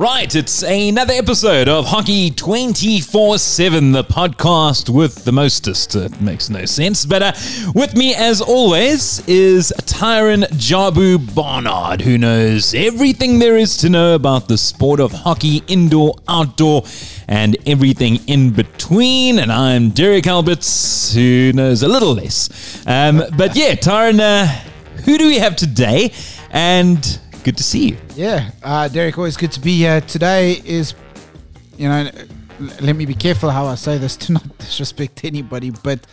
Right, it's another episode of Hockey 24 7, the podcast with the mostest. It makes no sense. But uh, with me, as always, is Tyron Jabu Barnard, who knows everything there is to know about the sport of hockey, indoor, outdoor, and everything in between. And I'm Derek Alberts, who knows a little less. Um, but yeah, Tyron, uh, who do we have today? And good to see you. Yeah, uh, Derek, always good to be here. Today is, you know, let me be careful how I say this to not disrespect anybody, but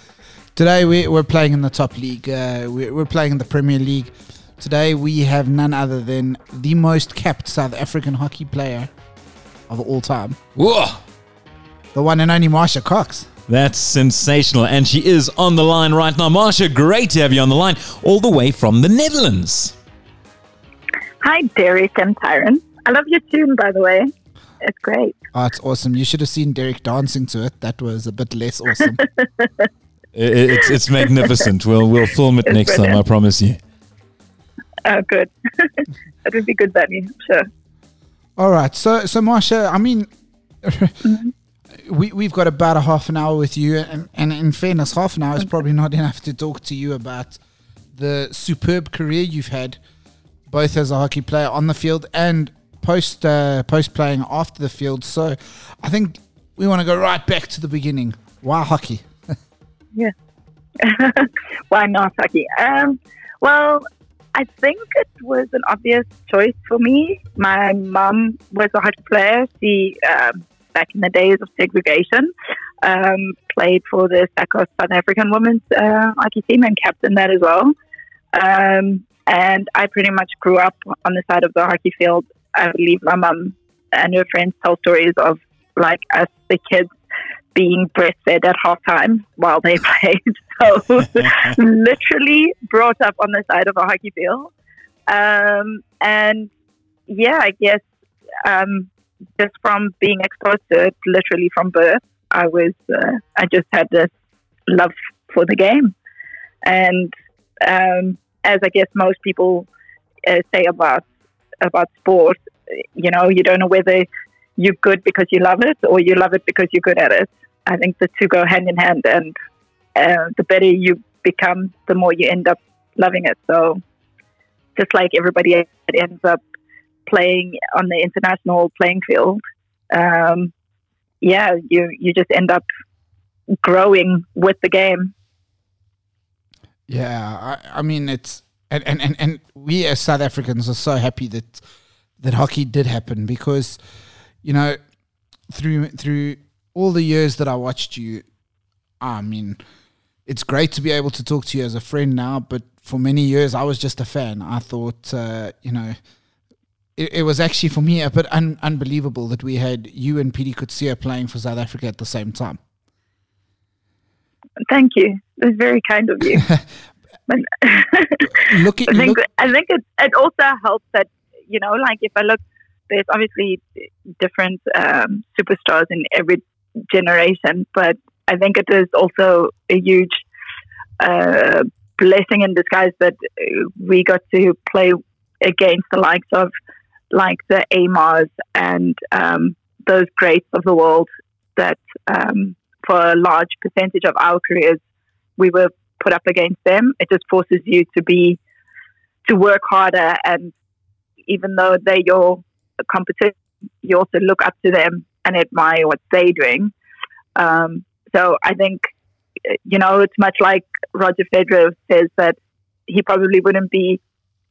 today we, we're playing in the top league. Uh, we're, we're playing in the Premier League. Today we have none other than the most capped South African hockey player of all time. Whoa! The one and only Marsha Cox. That's sensational. And she is on the line right now. Marsha, great to have you on the line, all the way from the Netherlands. Hi, Derek and Tyron. I love your tune, by the way. It's great. Oh, it's awesome. You should have seen Derek dancing to it. That was a bit less awesome. it's, it's magnificent. We'll, we'll film it It's next time, I promise you. Oh, good. that would be good, Benny. Sure. All right. So, so Marsha, I mean, mm-hmm. we we've got about a half an hour with you, and, and in fairness, half an hour is probably not enough to talk to you about the superb career you've had, both as a hockey player on the field and post uh, post playing after the field. So, I think we want to go right back to the beginning. Why hockey? Yeah. Why not hockey? Um, well, I think it was an obvious choice for me. My mum was a hockey player. She, um, back in the days of segregation, um, played for the South African women's uh, hockey team and captained that as well. Um, and I pretty much grew up on the side of the hockey field. I believe my mum and her friends tell stories of like us, the kids, being breastfed at halftime while they played. So literally brought up on the side of a hockey field. Um, and yeah, I guess um, just from being exposed to it, literally from birth, I was uh, I just had this love for the game, and um, as I guess most people uh, say about about sport, you know, you don't know whether you're good because you love it or you love it because you're good at it. I think the two go hand in hand, and uh, the better you become, the more you end up loving it. So, just like everybody ends up playing on the international playing field, um, yeah, you you just end up growing with the game. Yeah, I, I mean it's and, and, and, and we as South Africans are so happy that that hockey did happen because you know through through all the years that I watched you, I mean it's great to be able to talk to you as a friend now, but for many years I was just a fan. I thought uh, you know it, it was actually for me a bit un- unbelievable that we had you and Pietie Coetzee playing for South Africa at the same time. Thank you. That's very kind of you. But Look at I think look, I think it it also helps that you know, like if I look, there's obviously different um, superstars in every generation, but I think it is also a huge uh, blessing in disguise that we got to play against the likes of like the Aymars and um, those greats of the world that um, for a large percentage of our careers we were put up against them. It just forces you to be to work harder and even though they're your competition, you also look up to them and admire what they're doing. Um, so I think, you know, it's much like Roger Federer says that he probably wouldn't be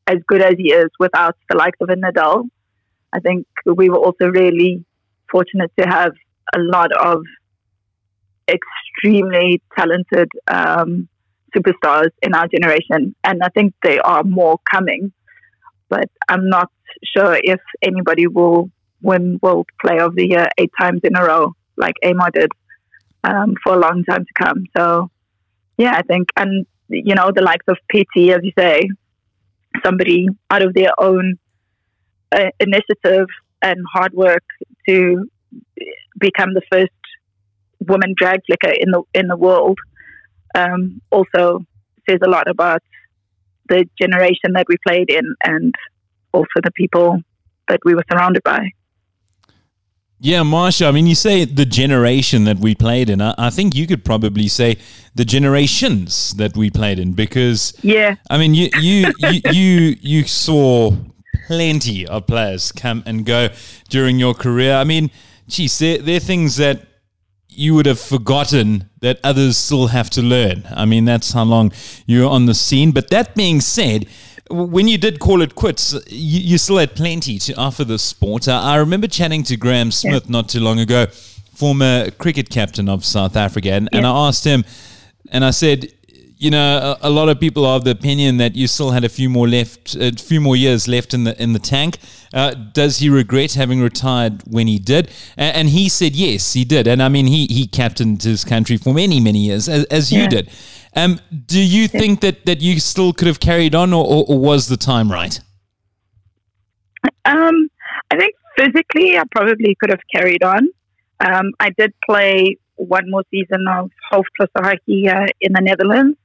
as good as he is without the likes of a Nadal. I think we were also really fortunate to have a lot of extremely talented um, superstars in our generation, and I think they are more coming. But I'm not sure if anybody will win World Player of the Year eight times in a row, like Aymar did, um, for a long time to come. So, yeah, I think, and you know, the likes of Pietie, as you say, somebody out of their own uh, initiative and hard work to become the first woman drag flicker in the in the world um, also says a lot about the generation that we played in and also the people that we were surrounded by. Yeah, Marsha, I mean, you say the generation that we played in. I, I, think you could probably say the generations that we played in because, yeah, I mean, you you you, you, you saw plenty of players come and go during your career. I mean, geez, there, there are things that you would have forgotten that others still have to learn. I mean, that's how long you're on the scene. But that being said, when you did call it quits, you, you still had plenty to offer the sport. Uh, I remember chatting to Graham Smith yeah. not too long ago, former cricket captain of South Africa, and, yeah. and I asked him, and I said, you know, a, a, lot of people are of the opinion that you still had a few more left, a few more years left in the in the tank. Uh, does he regret having retired when he did? And, and, he said yes, he did. And I mean, he he captained his country for many many years, as, as yeah. you did. Um, do you think that, that you still could have carried on, or, or, or was the time right? Um, I think physically, I probably could have carried on. Um, I did play one more season of Hoofdklasse hockey uh, in the Netherlands,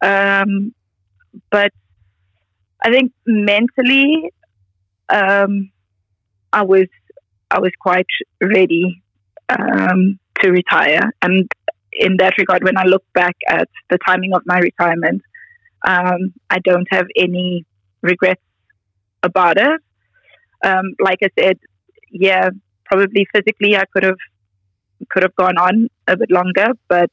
um, but I think mentally, um, I was I was quite ready um, to retire, and in that regard, when I look back at the timing of my retirement, um, I don't have any regrets about it. Um, like I said, yeah, probably physically I could have could have gone on a bit longer, but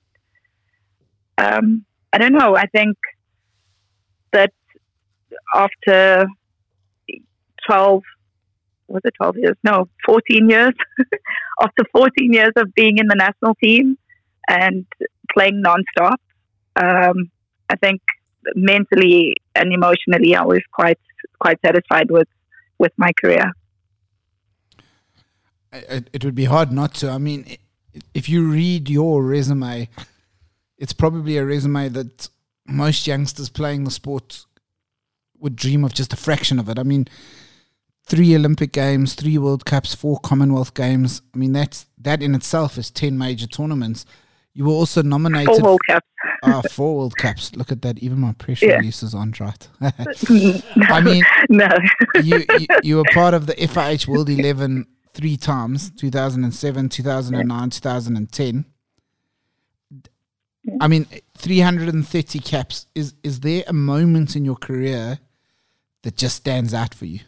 um, I don't know. I think that after twelve was it 12 years? No, 14 years. After 14 years of being in the national team, and playing nonstop. Um, I think mentally and emotionally, I was quite quite satisfied with with my career. It, it would be hard not to. I mean, if you read your resume, it's probably a resume that most youngsters playing the sport would dream of just a fraction of it. I mean, three Olympic games, three World Cups, four Commonwealth games. I mean, that's that in itself is ten major tournaments. You were also nominated. Four World Cups. Ah, four World Cups. Look at that. Even my press yeah. releases aren't right. I mean, no. you, you, you were part of the FIH World 11 three times 2007, 2009, 2010. I mean, 330 caps. Is, is there a moment in your career that just stands out for you?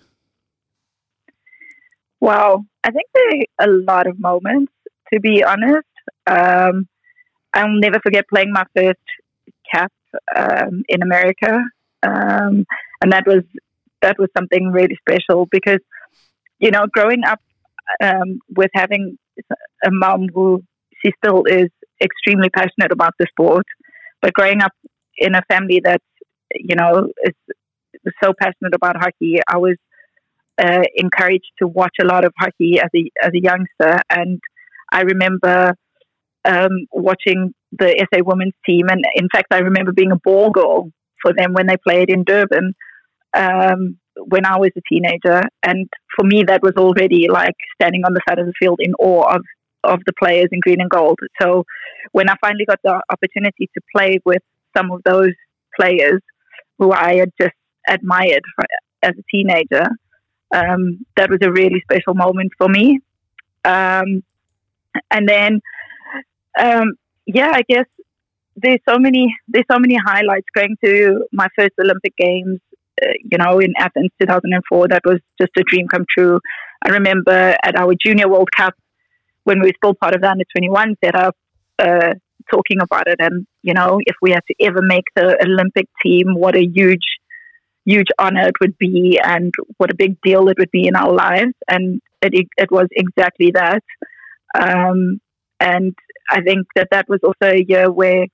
Wow. I think there are a lot of moments, to be honest. Um, I'll never forget playing my first cap um, in America, um, and that was that was something really special because you know growing up um, with having a mom who she still is extremely passionate about the sport, but growing up in a family that you know is so passionate about hockey, I was uh, encouraged to watch a lot of hockey as a as a youngster, and I remember um, watching the SA women's team. And in fact, I remember being a ball girl for them when they played in Durban um, when I was a teenager. And for me, that was already like standing on the side of the field in awe of, of the players in green and gold. So when I finally got the opportunity to play with some of those players who I had just admired as a teenager, um, that was a really special moment for me. Um, and then um, yeah, I guess there's so many there's so many highlights going to my first Olympic Games. Uh, you know, in Athens, 2004, that was just a dream come true. I remember at our Junior World Cup when we were still part of the under 21 setup, uh, talking about it, and you know, if we had to ever make the Olympic team, what a huge huge honor it would be and what a big deal it would be in our lives. And it, it was exactly that. Um, and I think that that was also a year where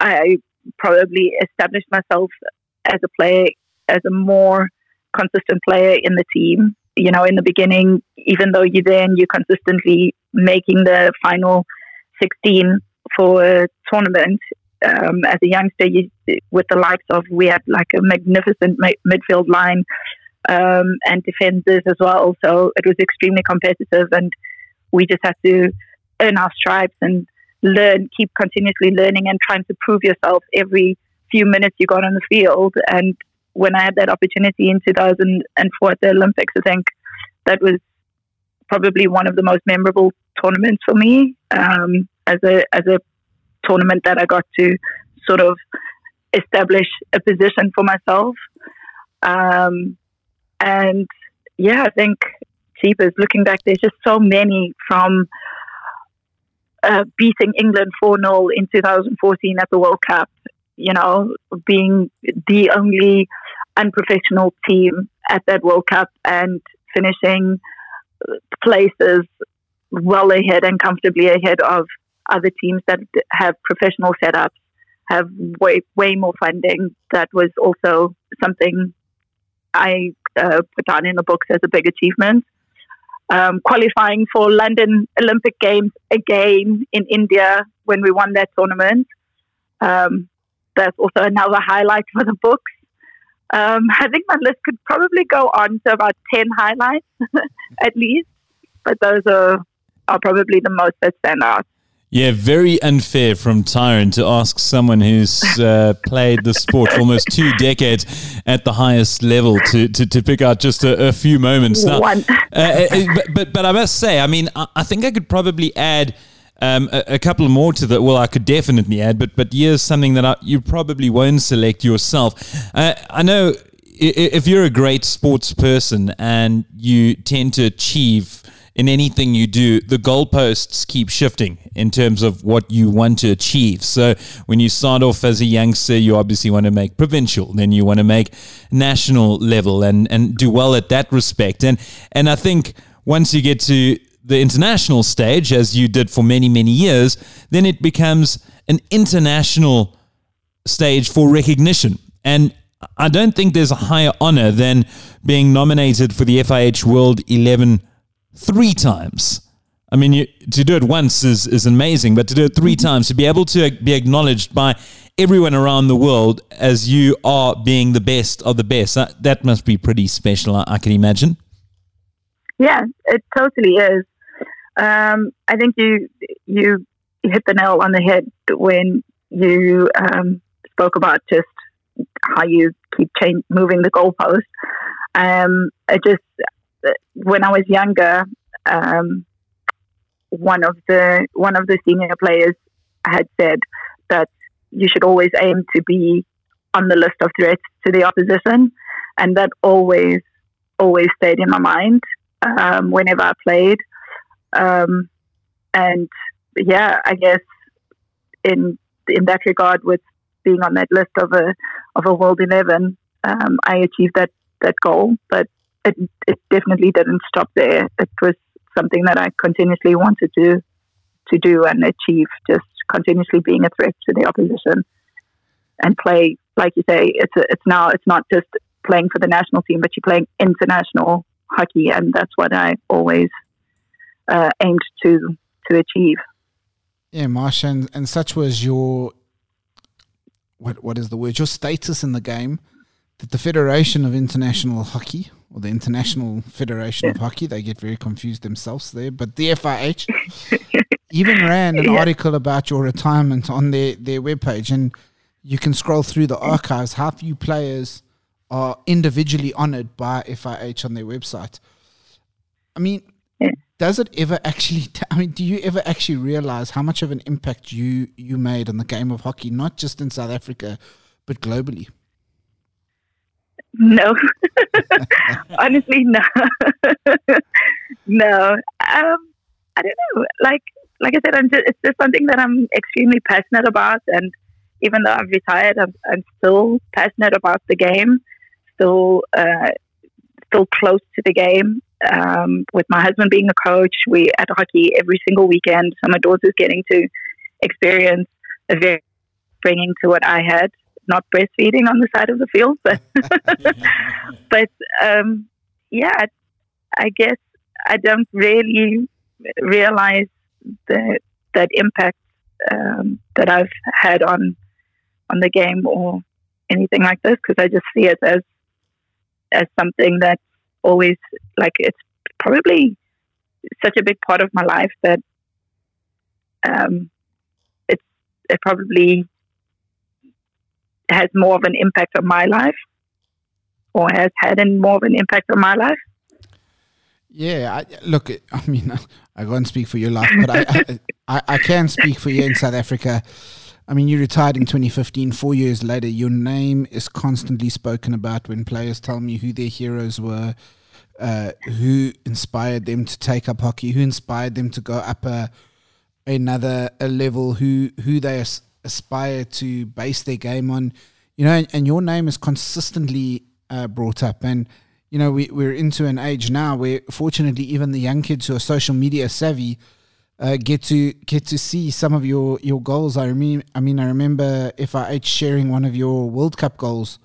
I probably established myself as a player, as a more consistent player in the team. You know, in the beginning, even though you're there and you're consistently making the final 16 for a tournament, um, as a youngster, you, with the likes of, we had like a magnificent midfield line um, and defenders as well. So it was extremely competitive, and we just had to earn our stripes and learn, keep continuously learning and trying to prove yourself every few minutes you got on the field. And when I had that opportunity in 2004 at the Olympics, I think that was probably one of the most memorable tournaments for me um, as a as a tournament that I got to sort of establish a position for myself. Um, and yeah, I think Jeepers, looking back, there's just so many from uh, beating England 4 0 in 2014 at the World Cup, you know, being the only unprofessional team at that World Cup and finishing places well ahead and comfortably ahead of other teams that have professional setups, have way way more funding. That was also something I uh, put down in the books as a big achievement. Um, qualifying for London Olympic Games again in India when we won that tournament. Um, that's also another highlight for the books. Um, I think my list could probably go on to about 10 highlights at least, but those are, are probably the most that stand out. Yeah, very unfair from Tyron to ask someone who's uh, played the sport for almost two decades at the highest level to, to, to pick out just a, a few moments. Now, uh, uh, uh, but, but, but I must say, I mean, I, I think I could probably add um, a, a, couple more to that. Well, I could definitely add, but but here's something that I, you probably won't select yourself. Uh, I know if you're a great sports person and you tend to achieve in anything you do, the goalposts keep shifting in terms of what you want to achieve. So when you start off as a youngster, you obviously want to make provincial, then you want to make national level and, and do well at that respect. And and I think once you get to the international stage, as you did for many, many years, then it becomes an international stage for recognition. And I don't think there's a higher honor than being nominated for the FIH World 11 three times. I mean, you, to do it once is, is amazing, but to do it three mm-hmm. times, to be able to be acknowledged by everyone around the world as you are being the best of the best, that, that must be pretty special, I, I can imagine. Yeah, it totally is. Um, I think you you hit the nail on the head when you um, spoke about just how you keep change, moving the goalpost. Um, it just when I was younger, um, one of the one of the senior players had said that you should always aim to be on the list of threats to the opposition, and that always always stayed in my mind um, whenever I played. Um, and yeah, I guess in in that regard, with being on that list of a of a world eleven, um, I achieved that that goal. But it, it definitely didn't stop there. It was something that I continuously wanted to to do and achieve, just continuously being a threat to the opposition and play, like you say, it's a, it's now it's not just playing for the national team, but you're playing international hockey, and that's what I always uh, aimed to to achieve. Yeah, Marsha, and, and such was your what what is the word? Your status in the game that the Federation of International Hockey or the International Federation of Hockey, they get very confused themselves there, but the FIH even ran an yeah. article about your retirement on their, their webpage, and you can scroll through the archives. How few players are individually honored by FIH on their website. I mean, yeah. Does it ever actually? T- I mean, do you ever actually realize how much of an impact you you made on the game of hockey, not just in South Africa, but globally? No, honestly, no, no. Um, I don't know. Like, like I said, I'm just, it's just something that I'm extremely passionate about, and even though I've retired, I'm, I'm still passionate about the game. Still, uh, still close to the game. Um, with my husband being a coach, we at hockey every single weekend. So my daughter's getting to experience a very bringing to what I had not breastfeeding on the side of the field, but but um, yeah, I guess I don't really realize the that impact um, that I've had on on the game or anything like this because I just see it as as something that's always like it's probably such a big part of my life that um, it's it probably has more of an impact on my life or has had more of an impact on my life. Yeah, I, look, I mean, I can't speak for your life, but I, I, I can speak for you in South Africa. I mean, you retired in 2015. Four years later, your name is constantly spoken about when players tell me who their heroes were, uh, who inspired them to take up hockey, who inspired them to go up a, another a level, who who they as, aspire to base their game on. You know, and, and your name is consistently uh, brought up, and you know, we, we're into an age now where fortunately even the young kids who are social media savvy uh, get to get to see some of your, your goals. I mean, I mean, I remember if FIH sharing one of your World Cup goals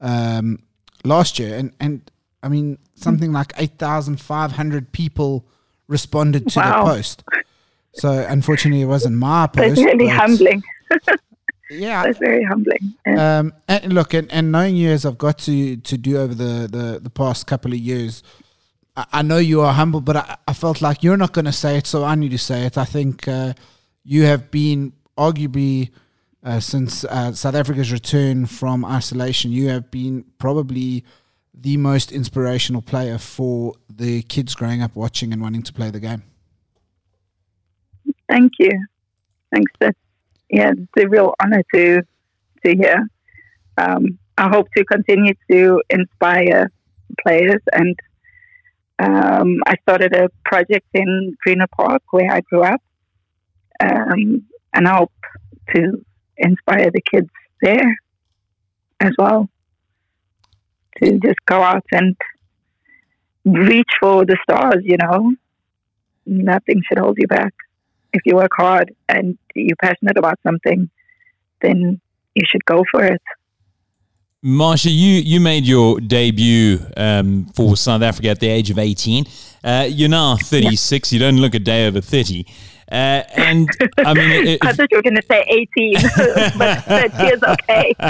um, last year, and and I mean something like eight thousand five hundred people responded to wow. the post. So unfortunately, it wasn't my post. That's really humbling. yeah, that's very humbling. Yeah. Um, and look, and, and knowing you as I've got to to do over the the, the past couple of years, I, know you are humble, but I, I felt like you're not going to say it, so I need to say it. I think uh, you have been arguably. Uh, since uh, South Africa's return from isolation, you have been probably the most inspirational player for the kids growing up watching and wanting to play the game. Thank you. Thanks. That's yeah, it's a real honor to to hear. Um, I hope to continue to inspire players, and um, I started a project in Greener Park where I grew up, um, and I hope to inspire the kids there as well to just go out and reach for the stars. You know, nothing should hold you back if you work hard and you're passionate about something, then you should go for it. Marsha, you, you made your debut um, for South Africa at the age of 18. Uh, you're now 36. Yeah. You don't look a day over 30. Uh, and I mean, if, I thought you were going to say 18, but 30 is okay.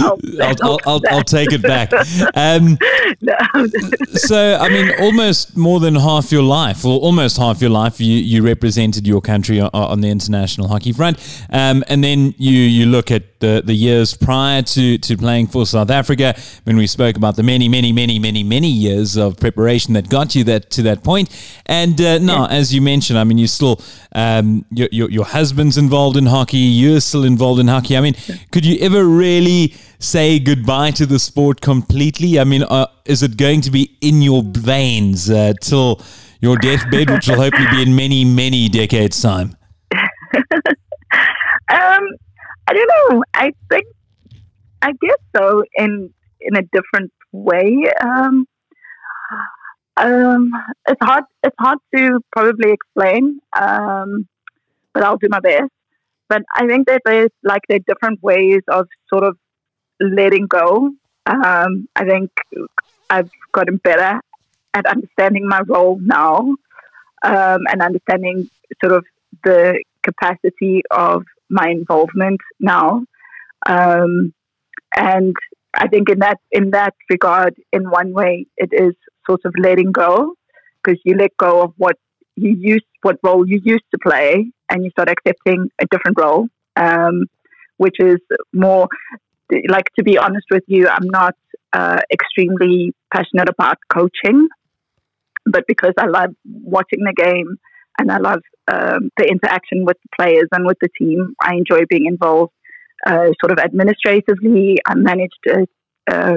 I'll, I'll, I'll, I'll, take it back. Um, no. so, I mean, almost more than half your life, or almost half your life, you, you represented your country on, on the international hockey front. Um, and then you, you look at the, the years prior to, to playing for South Africa, when we spoke about the many, many, many, many, many years of preparation that got you that to that point. And uh, no, yeah. as you mentioned, I mean, you still, um, your, your, your husband's involved in hockey, you're still involved in hockey. I mean, could you ever really say goodbye to the sport completely? I mean, uh, is it going to be in your veins uh, till your deathbed, which will hopefully be in many, many decades' time? um, I don't know. I think I guess so in in a different way. Um, um, it's hard. It's hard to probably explain, um, but I'll do my best. But I think that there's like there are different ways of sort of letting go. Um, I think I've gotten better at understanding my role now um, and understanding sort of the capacity of my involvement now. Um, and I think in that in that regard, in one way, it is sort of letting go because you let go of what you used, what role you used to play, and you start accepting a different role, um, which is more like to be honest with you, I'm not uh, extremely passionate about coaching, but because I love watching the game and I love um, the interaction with the players and with the team. I enjoy being involved. Uh, sort of administratively, I managed a, a,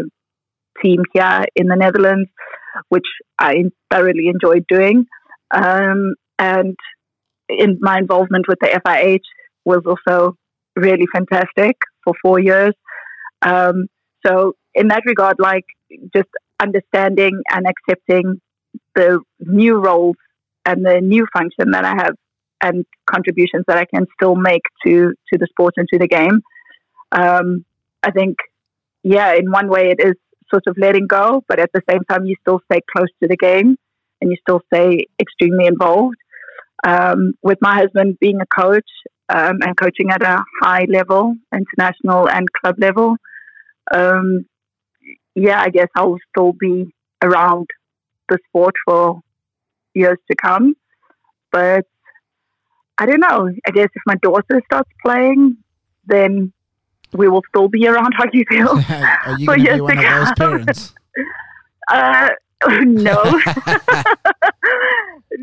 team here in the Netherlands, which I thoroughly enjoyed doing. Um, and in my involvement with the FIH was also really fantastic for four years. Um, so in that regard, like just understanding and accepting the new roles and the new function that I have and contributions that I can still make to to the sport and to the game. Um, I think, yeah, in one way it is sort of letting go, but at the same time you still stay close to the game and you still stay extremely involved. Um, with my husband being a coach um, and coaching at a high level, international and club level, um, yeah, I guess I'll still be around the sport for years to come. But I don't know. I guess if my daughter starts playing, then we will still be around hockey field Are you going to be one of those parents? uh, no,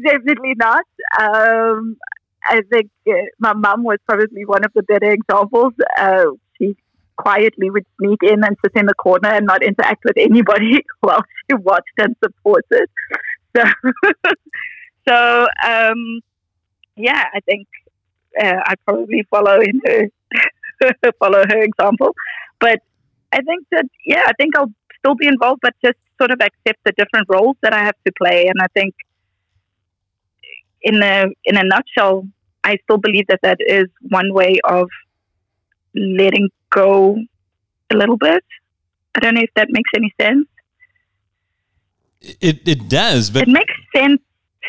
definitely not. Um, I think uh, my mum was probably one of the better examples. Uh, she quietly would sneak in and sit in the corner and not interact with anybody while she watched and supported. So, so um, yeah, I think uh, I probably follow in her follow her example. But I think that yeah, I think I'll still be involved, but just sort of accept the different roles that I have to play. And I think in a in a nutshell, I still believe that that is one way of letting go a little bit. I don't know if that makes any sense. It it does, but it makes sense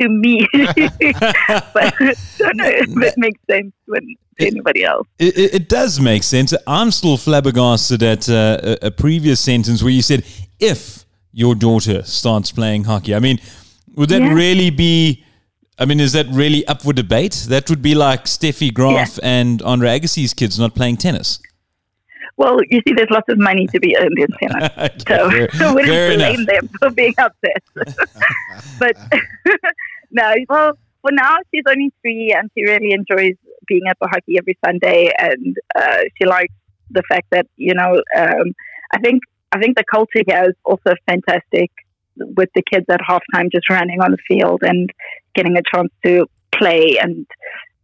to me, but I don't know if it makes sense when anybody else. It, it, it, does make sense. I'm still flabbergasted at uh, a, a previous sentence where you said, "If your daughter starts playing hockey," I mean, would that yeah. really be? I mean, is that really up for debate? That would be like Steffi Graf yeah. and Andre Agassi's kids not playing tennis. Well, you see, there's lots of money to be earned in tennis, so fair, so we don't blame them for being upset. but no, well, for now she's only three, and she really enjoys being at the hockey every Sunday, and uh, she likes the fact that you know, um, I think I think the culture here is also fantastic with the kids at halftime just running on the field and getting a chance to play and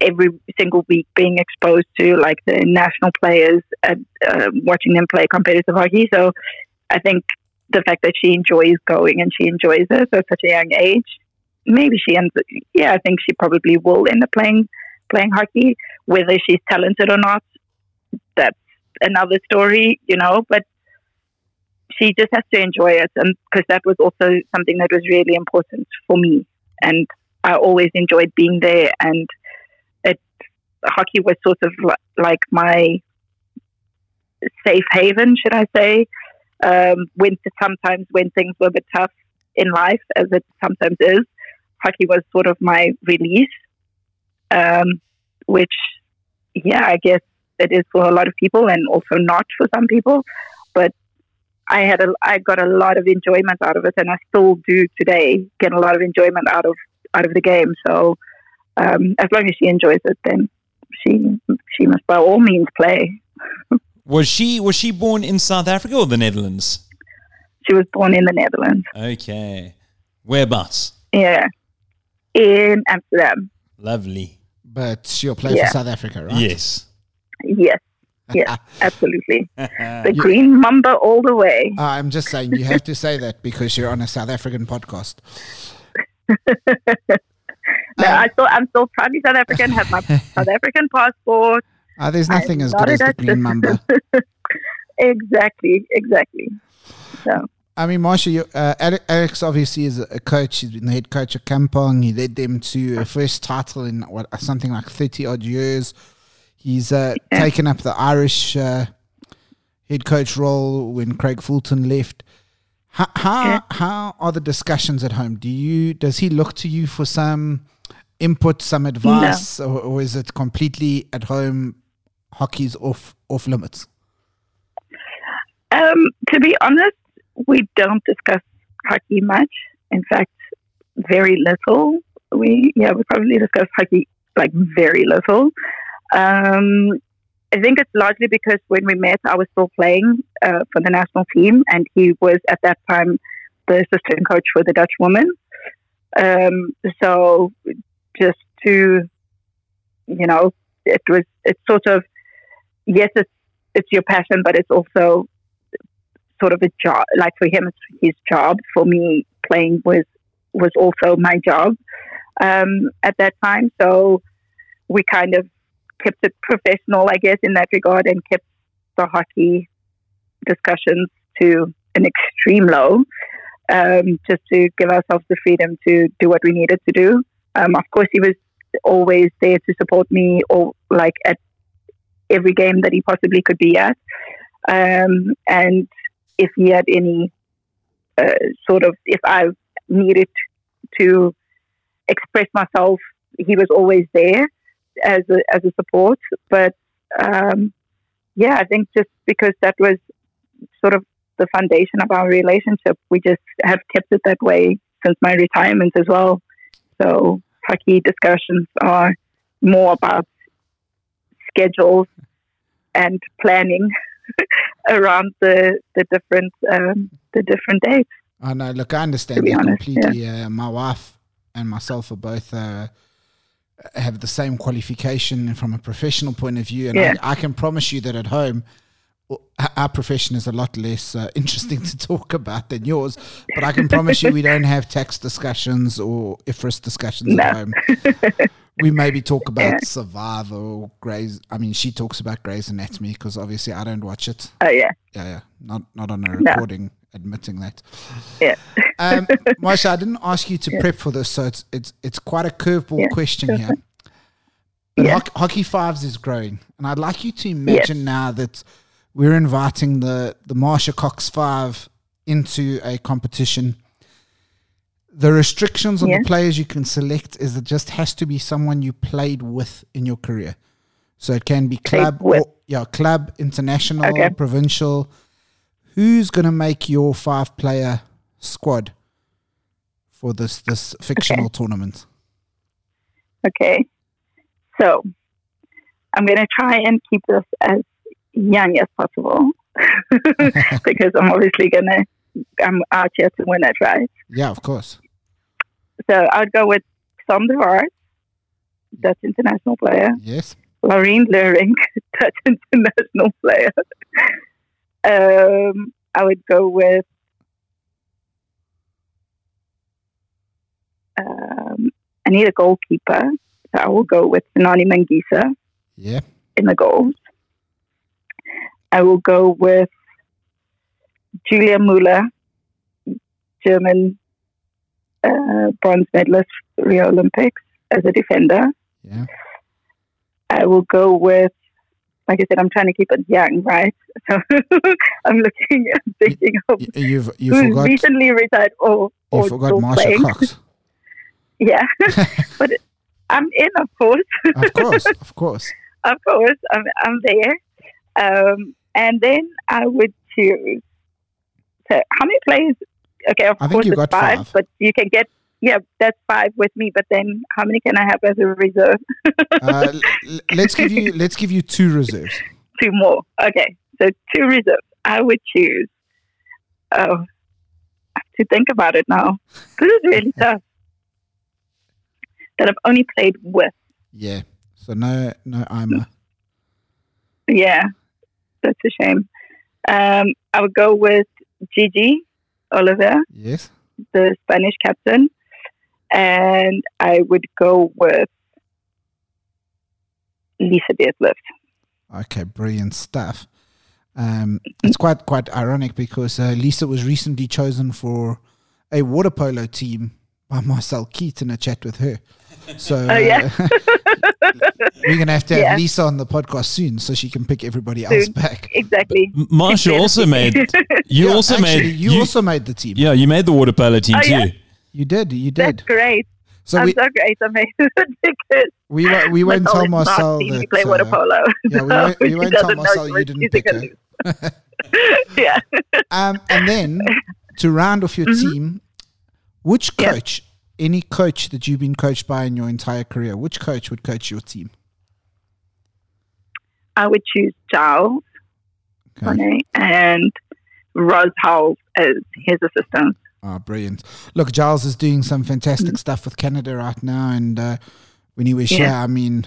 every single week being exposed to like the national players and uh, watching them play competitive hockey. So I think the fact that she enjoys going and she enjoys it at such a young age, maybe she ends. Yeah, I think she probably will end up playing playing hockey. Whether she's talented or not, that's another story, you know. But she just has to enjoy it, and because that was also something that was really important for me, and I always enjoyed being there and hockey was sort of like my safe haven, should I say? Um, when sometimes when things were a bit tough in life, as it sometimes is, hockey was sort of my release. Um, which, yeah, I guess it is for a lot of people, and also not for some people. But I had a, I got a lot of enjoyment out of it, and I still do today get a lot of enjoyment out of out of the game. So um, as long as she enjoys it, then she she must by all means play. was she was she born in South Africa or the Netherlands? She was born in the Netherlands. Okay, whereabouts? Yeah, in Amsterdam. Lovely. But she'll play yeah. for South Africa, right? Yes. Yes. Yes, absolutely. The you, green mamba all the way. I'm just saying you have to say that because you're on a South African podcast. um, I still, I'm still proudly South African. Have my South African passport. Uh, there's nothing I'm as good as the green mamba. exactly, exactly. So. I mean, Marsha, uh, Alex obviously is a coach. He's been the head coach at Kampong. He led them to a first title in what something like thirty odd years. He's uh, yeah. taken up the Irish uh, head coach role when Craig Fulton left. How how, yeah. how are the discussions at home? Do you does he look to you for some input, some advice, no. or, or, is it completely at home? Hockey's off off limits. Um, to be honest, we don't discuss hockey much. In fact, very little. We yeah, we probably discuss hockey like very little. Um, I think it's largely because when we met, I was still playing uh, for the national team, and he was at that time the assistant coach for the Dutch women. Um, so just to, you know, it was it's sort of yes, it's it's your passion, but it's also sort of a job. Like for him, it's his job. For me, playing was was also my job um, at that time. So we kind of kept it professional, I guess, in that regard, and kept the hockey discussions to an extreme low, um, just to give ourselves the freedom to do what we needed to do. Um, of course, he was always there to support me, or like at every game that he possibly could be at. Um, and if he had any uh, sort of, if I needed to express myself, he was always there as a, as a support. But um, yeah, I think just because that was sort of the foundation of our relationship. We just have kept it that way since my retirement as well. So hockey discussions are more about schedules and planning around the the different um, the different dates. I know. Look, I understand that honest, completely. Uh, my wife and myself are both uh, have the same qualification from a professional point of view, and Yeah. I, I can promise you that at home. Our profession is a lot less uh, interesting to talk about than yours, but I can promise you we don't have tax discussions or IFRS discussions at home. We maybe talk about Survivor or Grey's. I mean, she talks about Grey's Anatomy because obviously I don't watch it. Oh yeah, Yeah, yeah. Not not on a No. recording admitting that. yeah. Um, Marsha, I didn't ask you to prep for this, so it's it's it's quite a curveball Yeah, question here. But Yeah. Hockey Fives is growing, and I'd like you to imagine now that we're inviting the the Marsha Cox Five into a competition. The restrictions on Yeah. the players you can select is it just has to be someone you played with in your career. So it can be club or yeah, club, international, Okay. provincial. Who's going to make your five player squad for this this fictional tournament? Okay. So I'm going to try and keep this as young as possible because I'm obviously going to, I'm out here to win it, right? Yeah, of course. So I'd go with Xan de Waard, Dutch international player, Yes. Laurien Leurink, Dutch international player. Um, I would go with um, I need a goalkeeper, so I will go with Nani Mangisa Yeah. in the goals. I will go with Julia Müller, German uh, bronze medalist Rio Olympics as a defender. Yeah. I will go with, like I said, I'm trying to keep it young, right? So I'm looking, and thinking of You've you who's forgot recently retired or, you or forgot Marsha playing. Cox. Yeah, but I'm in, of course. of course, of course. of course, I'm, I'm there. Um, and then I would choose. So, how many players? Okay, of I think course you it's got five, five. but you can get. Yeah, that's five with me. But then, how many can I have as a reserve? Uh, l- let's give you let's give you two reserves. two more. Okay, so two reserves. I would choose. Oh, I have to think about it now. This is really tough. That I've only played with. Yeah. So no no Ima. Yeah, that's a shame. Um, I would go with Gigi Oliva, Yes. the Spanish captain, and I would go with Lisa Deetlefs. Okay, brilliant stuff. Um, it's quite quite ironic because uh, Lisa was recently chosen for a water polo team by Marcel Keat in a chat with her. So Oh, yeah. uh, we're gonna have to have Yeah. Lisa on the podcast soon so she can pick everybody else back. Exactly. M- Marsha also made. You Yeah, also actually, made. you, also made the team. Yeah, you made the water polo team Oh, too. yeah? You did. You did. That's did. great. So I'm we so great. I made it because we won't we won't tell Marcel is not Marcel seen me that. play water uh, polo. yeah, we won't- we won't tell Marcel you didn't pick a her. yeah. Um, and then to round off your team, which. Yeah. coach, any coach that you've been coached by in your entire career, which coach would coach your team? I would choose Giles Okay. And Rose Howell as his assistant. Oh, brilliant. Look, Giles is doing some fantastic Mm. stuff with Canada right now. And uh, when he was Yeah. here, I mean,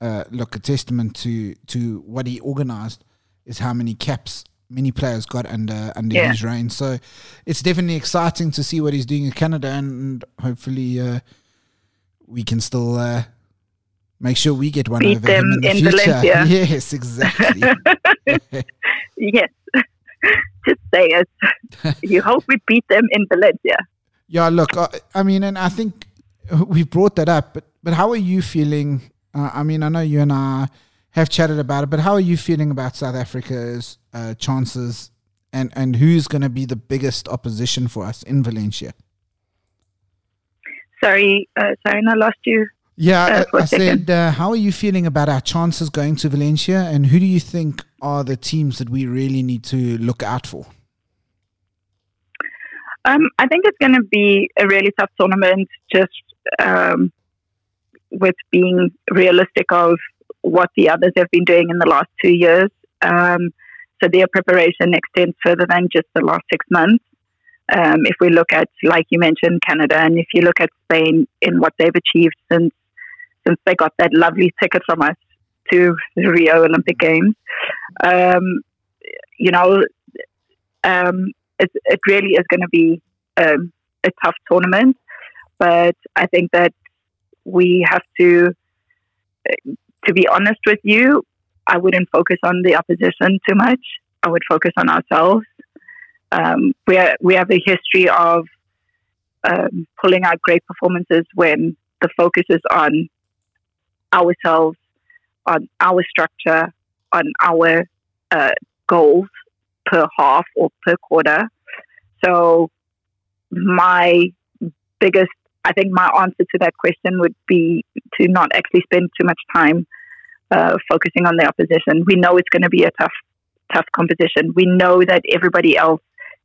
uh, look, a testament to, to what he organized is how many caps many players got under under Yeah. his reign. So it's definitely exciting to see what he's doing in Canada. And hopefully uh, we can still uh, make sure we get one Beat over him them in the in future. Valencia. Yes, exactly. Yes. Just say it. you hope we beat them in Valencia. Yeah, look, I, I mean, and I think we've brought that up, but but how are you feeling? Uh, I mean, I know you and I have chatted about it, but how are you feeling about South Africa's uh, chances and and who's going to be the biggest opposition for us in Valencia? Sorry, uh, sorry, I lost you. Yeah, Uh, I, I said, uh, how are you feeling about our chances going to Valencia, and who do you think are the teams that we really need to look out for? Um, I think it's going to be a really tough tournament, just um, with being realistic of what the others have been doing in the last two years. Um, so their preparation extends further than just the last six months. Um, if we look at, like you mentioned, Canada, and if you look at Spain in what they've achieved since since they got that lovely ticket from us to the Rio Olympic Games, um, you know, um, it, it really is going to be um, a tough tournament. But I think that we have to, to be honest with you, I wouldn't focus on the opposition too much. I would focus on ourselves. Um, we are, we have a history of um, pulling out great performances when the focus is on ourselves, on our structure, on our uh, goals per half or per quarter. So, my biggest, I think, my answer to that question would be to not actually spend too much time uh, focusing on the opposition. We know it's going to be a tough, tough competition. We know that everybody else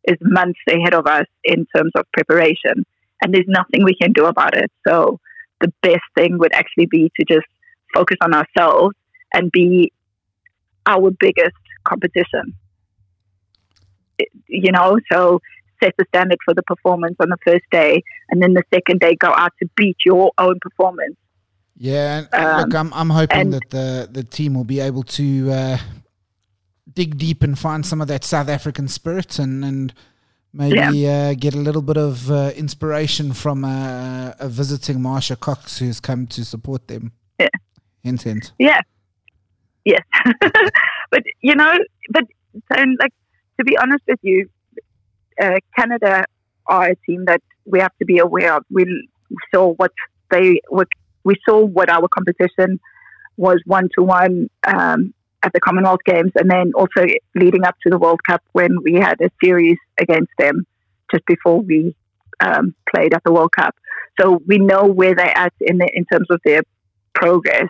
is months ahead of us in terms of preparation, and there's nothing we can do about it. So, the best thing would actually be to just focus on ourselves and be our biggest competition. You know, so set the standard for the performance on the first day, and then the second day go out to beat your own performance. Yeah, um, look, I'm I'm hoping that the the team will be able to uh, dig deep and find some of that South African spirit and and maybe yeah. uh, get a little bit of uh, inspiration from a, a visiting Marsha Cox who's come to support them. Yeah. Hint, hint. Yeah. Yes. but you know, but and like to be honest with you, uh, Canada are a team that we have to be aware of. We saw what they what we saw what our competition was one to one at the Commonwealth Games, and then also leading up to the World Cup when we had a series against them just before we um, played at the World Cup. So we know where they're at in the, in terms of their progress,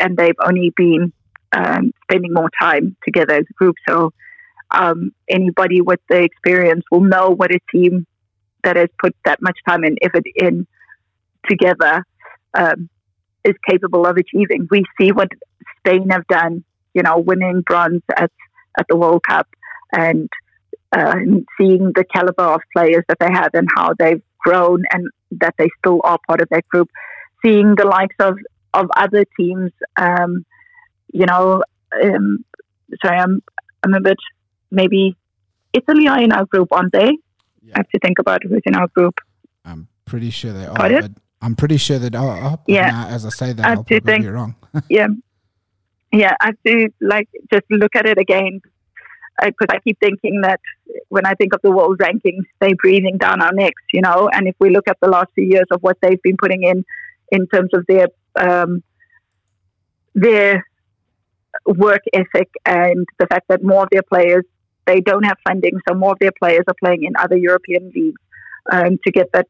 and they've only been um, spending more time together as a group. So um, anybody with the experience will know what a team that has put that much time and effort in together um, is capable of achieving. We see what Spain have done, you know, winning bronze at, at the World Cup and uh, seeing the caliber of players that they have and how they've grown and that they still are part of that group. Seeing the likes of, of other teams, um, you know, um, sorry, I'm, I'm a bit maybe Italy are in our group, aren't they? Yeah. I have to think about who's in our group. I'm pretty sure they are. But I'm pretty sure that are. Yeah. Now, as I say that, I will probably think, be wrong. yeah. Yeah, I have to like just look at it again because uh, I keep thinking that when I think of the world rankings, they're breathing down our necks, you know. And if we look at the last few years of what they've been putting in, in terms of their um, their work ethic and the fact that more of their players they don't have funding, so more of their players are playing in other European leagues um, to get that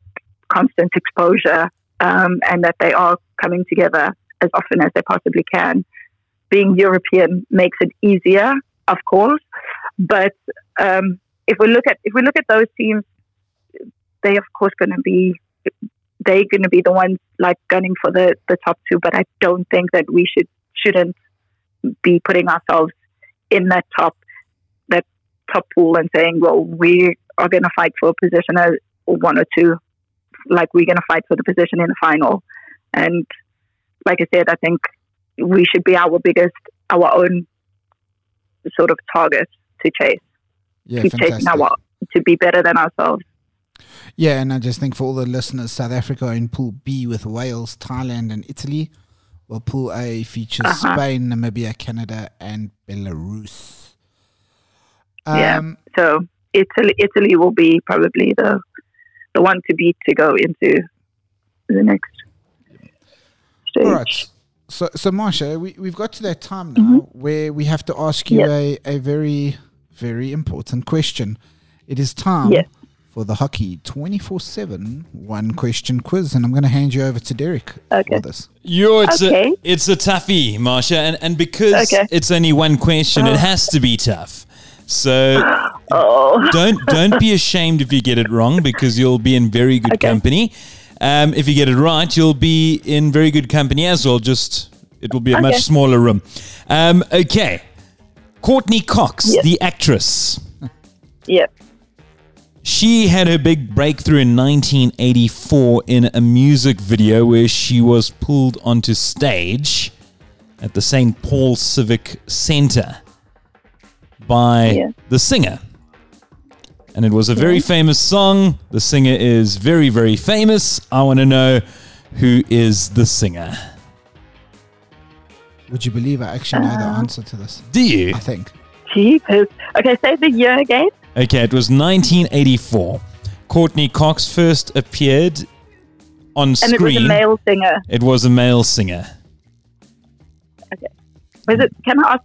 constant exposure um, and that they are coming together as often as they possibly can. Being European makes it easier, of course, but um, if we look at if we look at those teams, they of course going to be they're going to be the ones like gunning for the the top two. But I don't think that we should shouldn't be putting ourselves in that top top pool and saying, well, we are going to fight for a position as one or two like we're going to fight for the position in the final. And like I said, I think we should be our biggest, our own sort of target to chase. Yeah, Keep fantastic. chasing our to be better than ourselves. Yeah, and I just think for all the listeners, South Africa in Pool B with Wales, Thailand, and Italy. Well, Pool A features uh-huh. Spain, Namibia, Canada, and Belarus. Um, yeah. So Italy, Italy will be probably the the one to beat to go into the next stage. All right. So, so Marsha, we, we've got to that time now mm-hmm. where we have to ask you a, a very, very important question. It is time yes. for the hockey 24 7 one question quiz, and I'm going to hand you over to Derek okay. for this. Yo, it's, okay. a, it's a toughie, Marsha, and, and because okay. it's only one question, it oh. has to be tough. So Oh, don't don't be ashamed if you get it wrong because you'll be in very good Okay. company. Um, if you get it right, you'll be in very good company as well. Just it will be a Okay. much smaller room. Um, okay, Courteney Cox, Yes. the actress. yeah. She had her big breakthrough in 1984 in a music video where she was pulled onto stage at the St. Paul Civic Center by Yeah. the singer. And it was a very famous song. The singer is very, very famous. I want to know who is the singer. Would you believe I actually know the Uh, answer to this? Do you? I think. Jeepers. Okay, say the year again. Okay, it was 1984. Courteney Cox first appeared on And screen. And it was a male singer. It was a male singer. Was it? Can I ask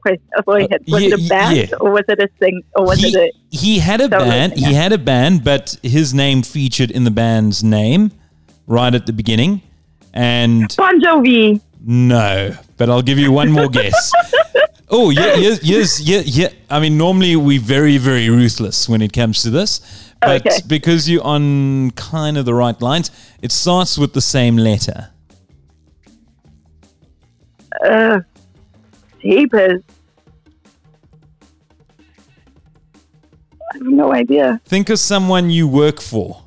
question? Go. Was Uh, yeah, it a band yeah. or was it a sing? Or was he, it a? he had a band. He had a band, but his name featured in the band's name right at the beginning. And Bon Jovi. no, but I'll give you one more guess. Oh, yeah, yes, yes, yeah, yeah. I mean, normally we're very, very ruthless when it comes to this, but Okay. because you're on kind of the right lines, it starts with the same letter. Uh, jeepers. I have no idea. Think of someone you work for.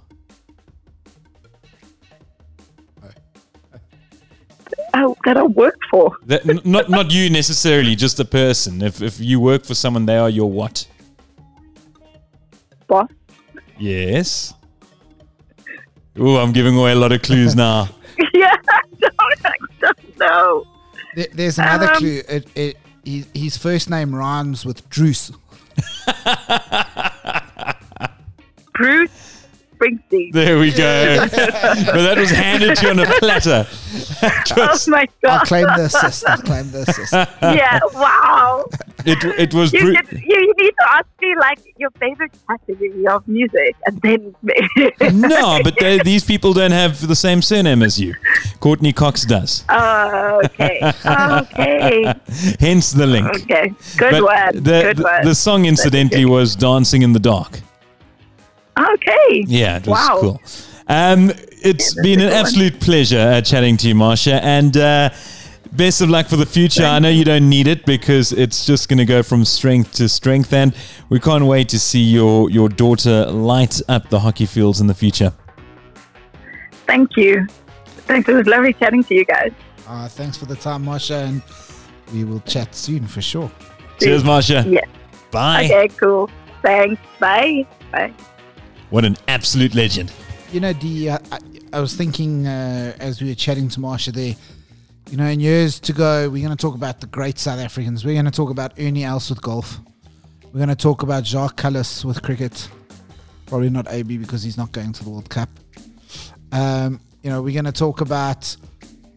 Oh, that I work for. That, n- not not you necessarily, just a person. If if you work for someone, they are your what? Boss. Yes. Oh, I'm giving away a lot of clues now. yeah, I don't, I don't know. There, there's another Um, clue. It, it, he, his first name rhymes with Druce. Bruce Springsteen. There we go. but that was handed to you on a platter. Oh my god! I'll god. claim the assist. I'll claim the assist. yeah, wow. It it was You, Bru- should, you, you need to ask me like your favorite category of music and then no, but they, these people don't have the same surname as you. Courteney Cox does. Oh, okay. Okay. Hence the link. Okay. Good But word. The, Good the, word. the song, incidentally, was "Dancing in the Dark." Okay. Yeah, it was Wow. cool. Um, it's Yeah, been an that's a one. absolute pleasure uh, chatting to you, Marsha, and uh, best of luck for the future. I know you don't need it because it's just going to go from strength to strength, and we can't wait to see your your daughter light up the hockey fields in the future. Thank you. Thanks. It was lovely chatting to you guys. Uh, thanks for the time, Marsha, and we will chat soon for sure. Cheers, Marsha. Yeah. Bye. Okay, cool. Thanks. Bye. Bye. What an absolute legend. You know, Dee, uh, I, I was thinking uh, as we were chatting to Marsha there, you know, in years to go, we're going to talk about the great South Africans. We're going to talk about Ernie Els with golf. We're going to talk about Jacques Kallis with cricket. Probably not AB because he's not going to the World Cup. Um, you know, we're going to talk about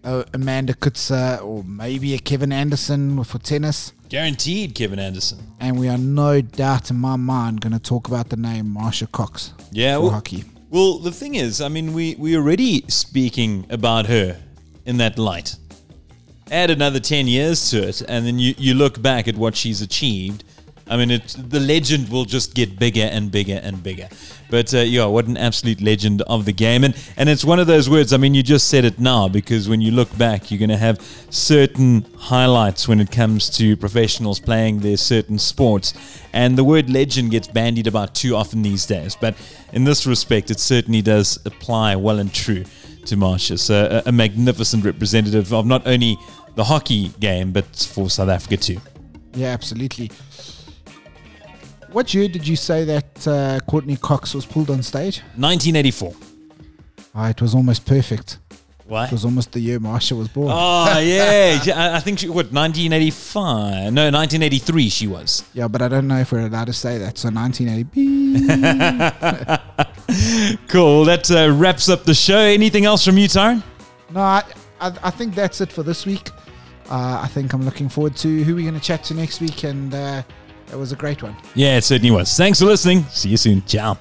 uh, Amanda Coetzer or maybe a Kevin Anderson for tennis. Guaranteed, Kevin Anderson. And we are no doubt in my mind going to talk about the name Marsha Cox Yeah, for well, hockey. well, the thing is, I mean, we we already speaking about her in that light. Add another ten years to it, and then you you look back at what she's achieved. I mean, it the legend will just get bigger and bigger and bigger. But uh, yeah, what an absolute legend of the game, and and it's one of those words. I mean, you just said it now because when you look back, you're going to have certain highlights when it comes to professionals playing their certain sports, and the word legend gets bandied about too often these days. But in this respect, it certainly does apply well and true to Marsha. So a, a magnificent representative of not only the hockey game but for South Africa too. Yeah, absolutely. What year did you say that uh, Courteney Cox was pulled on stage? 1984. Ah, it was almost perfect. Why? It was almost the year Marsha was born. Oh yeah, I think she what 1985? No, 1983 she was. Yeah, but I don't know if we're allowed to say that. So 1980. Cool. That uh, wraps up the show. Anything else from you, Tyron? no, I, I, I think that's it for this week. Uh, I think I'm looking forward to who we're going to chat to next week, and uh, it was a great one. Yeah, it certainly was. Thanks for listening. See you soon. Ciao.